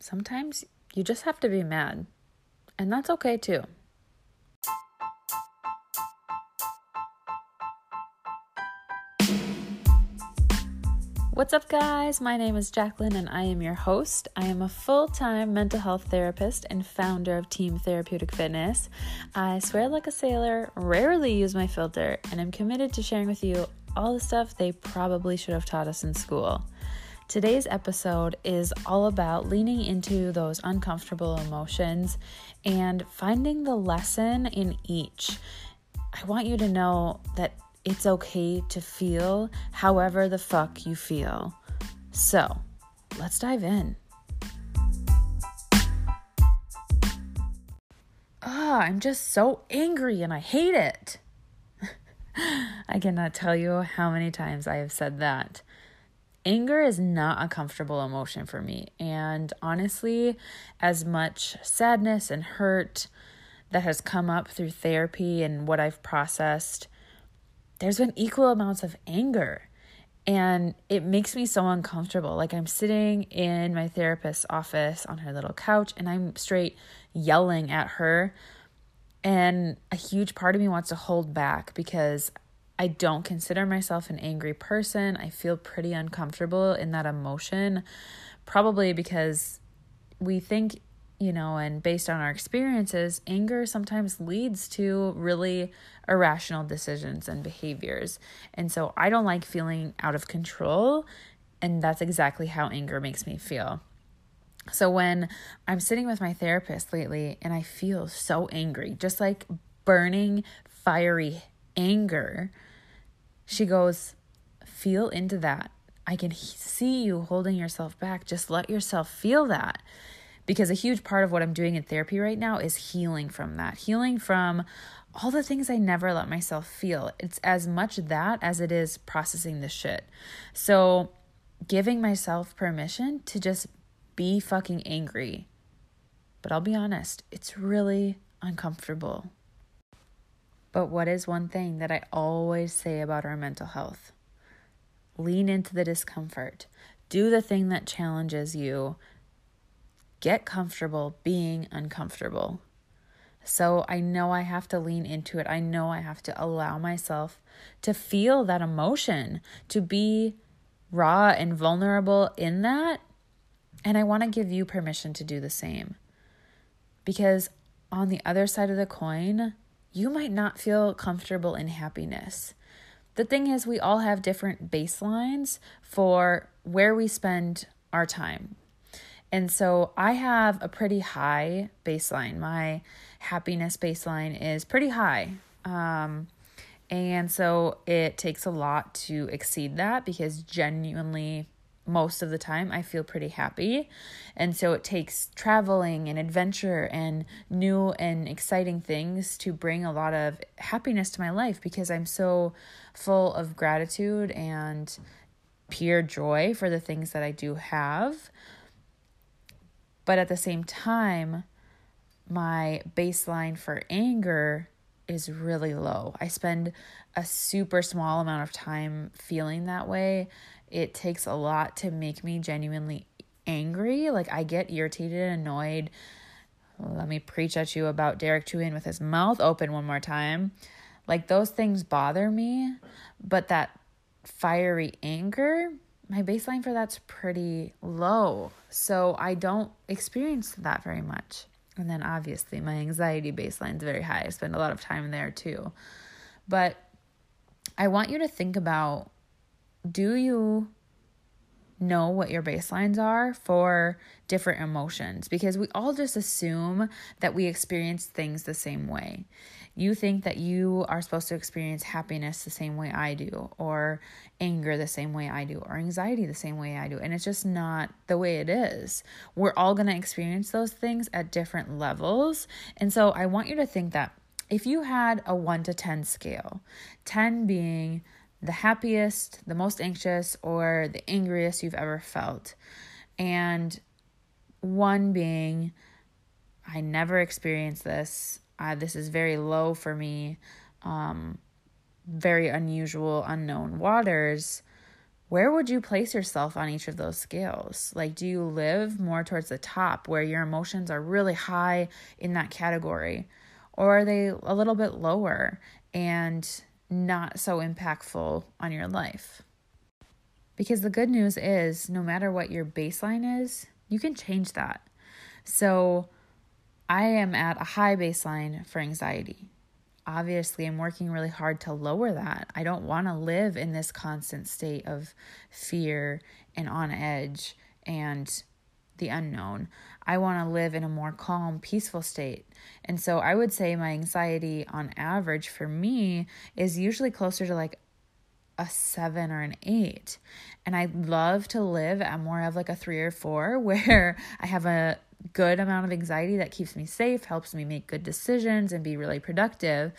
sometimes you just have to be mad. And that's okay too. What's up, guys? My name is Jacqueline and I am your host. I am a full time mental health therapist and founder of Team Therapeutic Fitness. I swear like a sailor, rarely use my filter, and I'm committed to sharing with you all the stuff they probably should have taught us in school. Today's episode is all about leaning into those uncomfortable emotions and finding the lesson in each. I want you to know that it's okay to feel however the fuck you feel. So, let's dive in. Ah, oh, I'm just so angry and I hate it. I cannot tell you how many times I have said that. Anger is not a comfortable emotion for me. And honestly, as much sadness and hurt that has come up through therapy and what I've processed, there's been equal amounts of anger. And it makes me so uncomfortable. Like I'm sitting in my therapist's office on her little couch and I'm straight yelling at her. And a huge part of me wants to hold back because I don't consider myself an angry person. I feel pretty uncomfortable in that emotion, probably because we think you know, and based on our experiences, anger sometimes leads to really irrational decisions and behaviors. And so I don't like feeling out of control. And that's exactly how anger makes me feel. So when I'm sitting with my therapist lately and I feel so angry, just like burning, fiery anger, she goes, Feel into that. I can see you holding yourself back. Just let yourself feel that because a huge part of what I'm doing in therapy right now is healing from that, healing from all the things I never let myself feel. It's as much that as it is processing the shit. So, giving myself permission to just be fucking angry. But I'll be honest, it's really uncomfortable. But what is one thing that I always say about our mental health? Lean into the discomfort. Do the thing that challenges you get comfortable being uncomfortable. So I know I have to lean into it. I know I have to allow myself to feel that emotion, to be raw and vulnerable in that. And I want to give you permission to do the same. Because on the other side of the coin, you might not feel comfortable in happiness. The thing is, we all have different baselines for where we spend our time, and so I have a pretty high baseline. My happiness baseline is pretty high. Um, and so it takes a lot to exceed that because genuinely, most of the time, I feel pretty happy. And so it takes traveling and adventure and new and exciting things to bring a lot of happiness to my life because I'm so full of gratitude and pure joy for the things that I do have. But at the same time, my baseline for anger is really low. I spend a super small amount of time feeling that way. It takes a lot to make me genuinely angry. Like I get irritated, and annoyed. Let me preach at you about Derek Chuin with his mouth open one more time. Like those things bother me, but that fiery anger my baseline for that's pretty low. So I don't experience that very much. And then obviously my anxiety baseline is very high. I spend a lot of time there too. But I want you to think about do you know what your baselines are for different emotions because we all just assume that we experience things the same way you think that you are supposed to experience happiness the same way I do, or anger the same way I do, or anxiety the same way I do. And it's just not the way it is. We're all going to experience those things at different levels. And so I want you to think that if you had a 1 to 10 scale, 10 being the happiest, the most anxious, or the angriest you've ever felt, and 1 being I never experienced this uh, this is very low for me, um, very unusual, unknown waters. where would you place yourself on each of those scales? Like, do you live more towards the top where your emotions are really high in that category? Or are they a little bit lower and not so impactful on your life? Because the good news is, no matter what your baseline is, you can change that. So, I am at a high baseline for anxiety obviously I'm working really hard to lower that. I don't want to live in this constant state of fear and on edge and the unknown. I want to live in a more calm, peaceful state. And so I would say my anxiety on average for me is usually closer to like a seven or an eight. And I love to live at more of like a three or four where I have a good amount of anxiety that keeps me safe, helps me make good decisions and be really productive,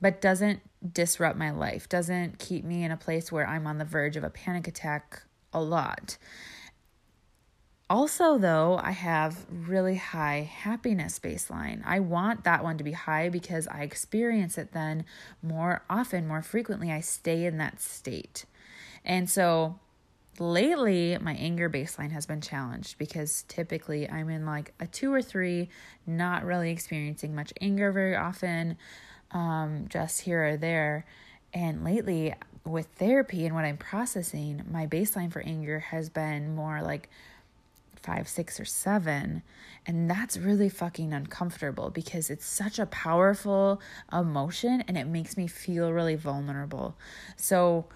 but doesn't disrupt my life, doesn't keep me in a place where I'm on the verge of a panic attack a lot. Also, though, I have really high happiness baseline. I want that one to be high because I experience it then more often, more frequently. I stay in that state. And so lately my anger baseline has been challenged because typically I'm in like a two or three, not really experiencing much anger very often, um, just here or there. And lately, with therapy and what I'm processing, my baseline for anger has been more like five, six, or seven. And that's really fucking uncomfortable because it's such a powerful emotion and it makes me feel really vulnerable. So,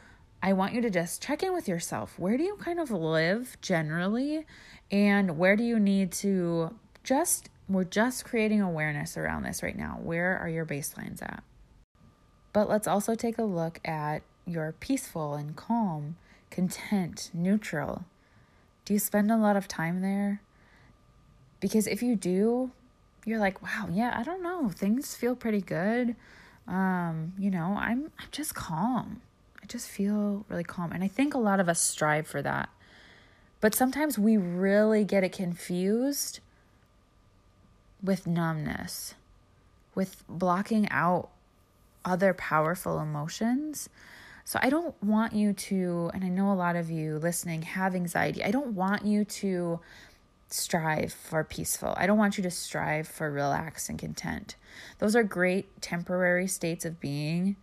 I want you to just check in with yourself. Where do you kind of live generally? And where do you need to just, we're just creating awareness around this right now. Where are your baselines at? But let's also take a look at your peaceful and calm, content, neutral. Do you spend a lot of time there? Because if you do, you're like, wow, yeah, I don't know. Things feel pretty good. Um, you know, I'm I'm just calm I just feel really calm. And I think a lot of us strive for that. But sometimes we really get it confused with numbness, with blocking out other powerful emotions. So I don't want you to, and I know a lot of you listening have anxiety. I don't want you to strive for peaceful. I don't want you to strive for relax and content. Those are great temporary states of being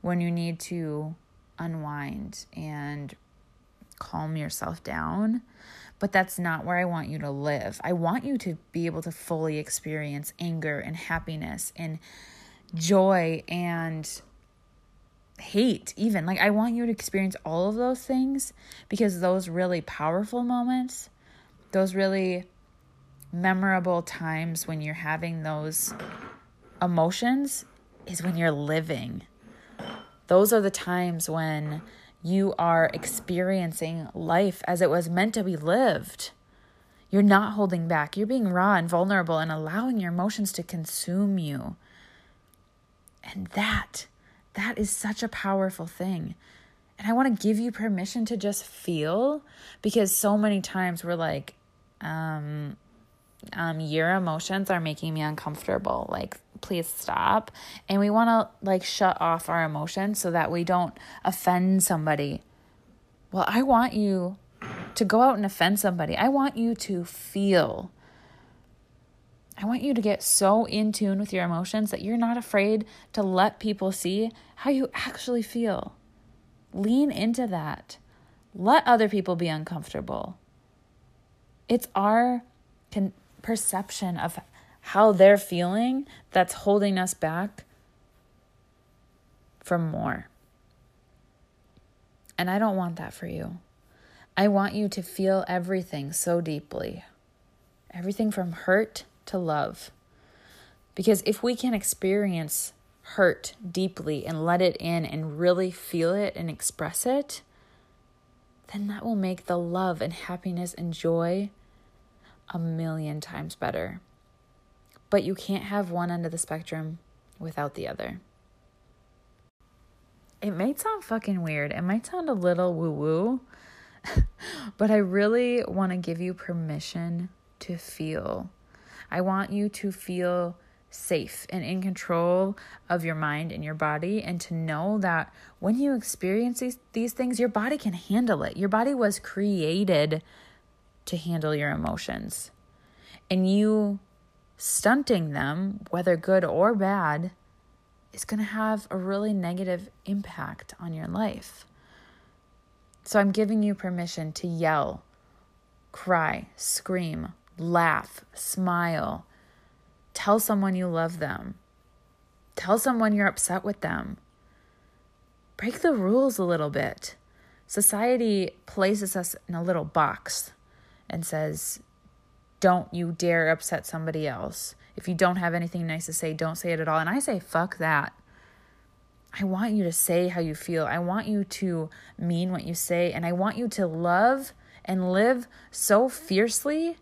when you need to unwind and calm yourself down. But that's not where I want you to live. I want you to be able to fully experience anger and happiness and joy and hate, even. Like, I want you to experience all of those things because those really powerful moments, those really memorable times when you're having those emotions, is when you're living those are the times when you are experiencing life as it was meant to be lived. You're not holding back. You're being raw and vulnerable and allowing your emotions to consume you. And that, that is such a powerful thing. And I want to give you permission to just feel because so many times we're like, um, um, your emotions are making me uncomfortable. Like, please stop. And we want to like shut off our emotions so that we don't offend somebody. Well, I want you to go out and offend somebody. I want you to feel. I want you to get so in tune with your emotions that you're not afraid to let people see how you actually feel. Lean into that. Let other people be uncomfortable. It's our con- perception of how they're feeling that's holding us back from more. And I don't want that for you. I want you to feel everything so deeply everything from hurt to love. Because if we can experience hurt deeply and let it in and really feel it and express it, then that will make the love and happiness and joy a million times better. But you can't have one end of the spectrum without the other. It might sound fucking weird. It might sound a little woo woo, but I really want to give you permission to feel. I want you to feel safe and in control of your mind and your body, and to know that when you experience these, these things, your body can handle it. Your body was created to handle your emotions. And you stunting them, whether good or bad, is going to have a really negative impact on your life. So I'm giving you permission to yell, cry, scream, laugh, smile, tell someone you love them, tell someone you're upset with them. Break the rules a little bit. Society places us in a little box and says, don't you dare upset somebody else. If you don't have anything nice to say, don't say it at all. And I say, fuck that. I want you to say how you feel. I want you to mean what you say. And I want you to love and live so fiercely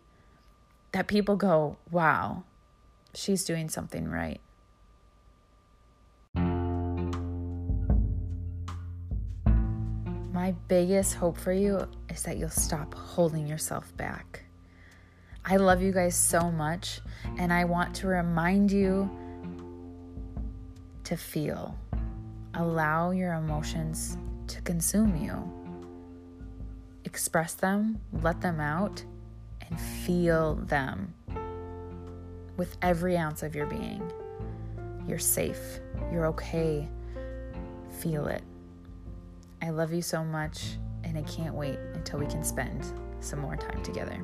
that people go, wow, she's doing something right. My biggest hope for you is that you'll stop holding yourself back. I love you guys so much, and I want to remind you to feel. Allow your emotions to consume you. Express them, let them out, and feel them with every ounce of your being. You're safe. You're okay. Feel it. I love you so much, and I can't wait until we can spend some more time together.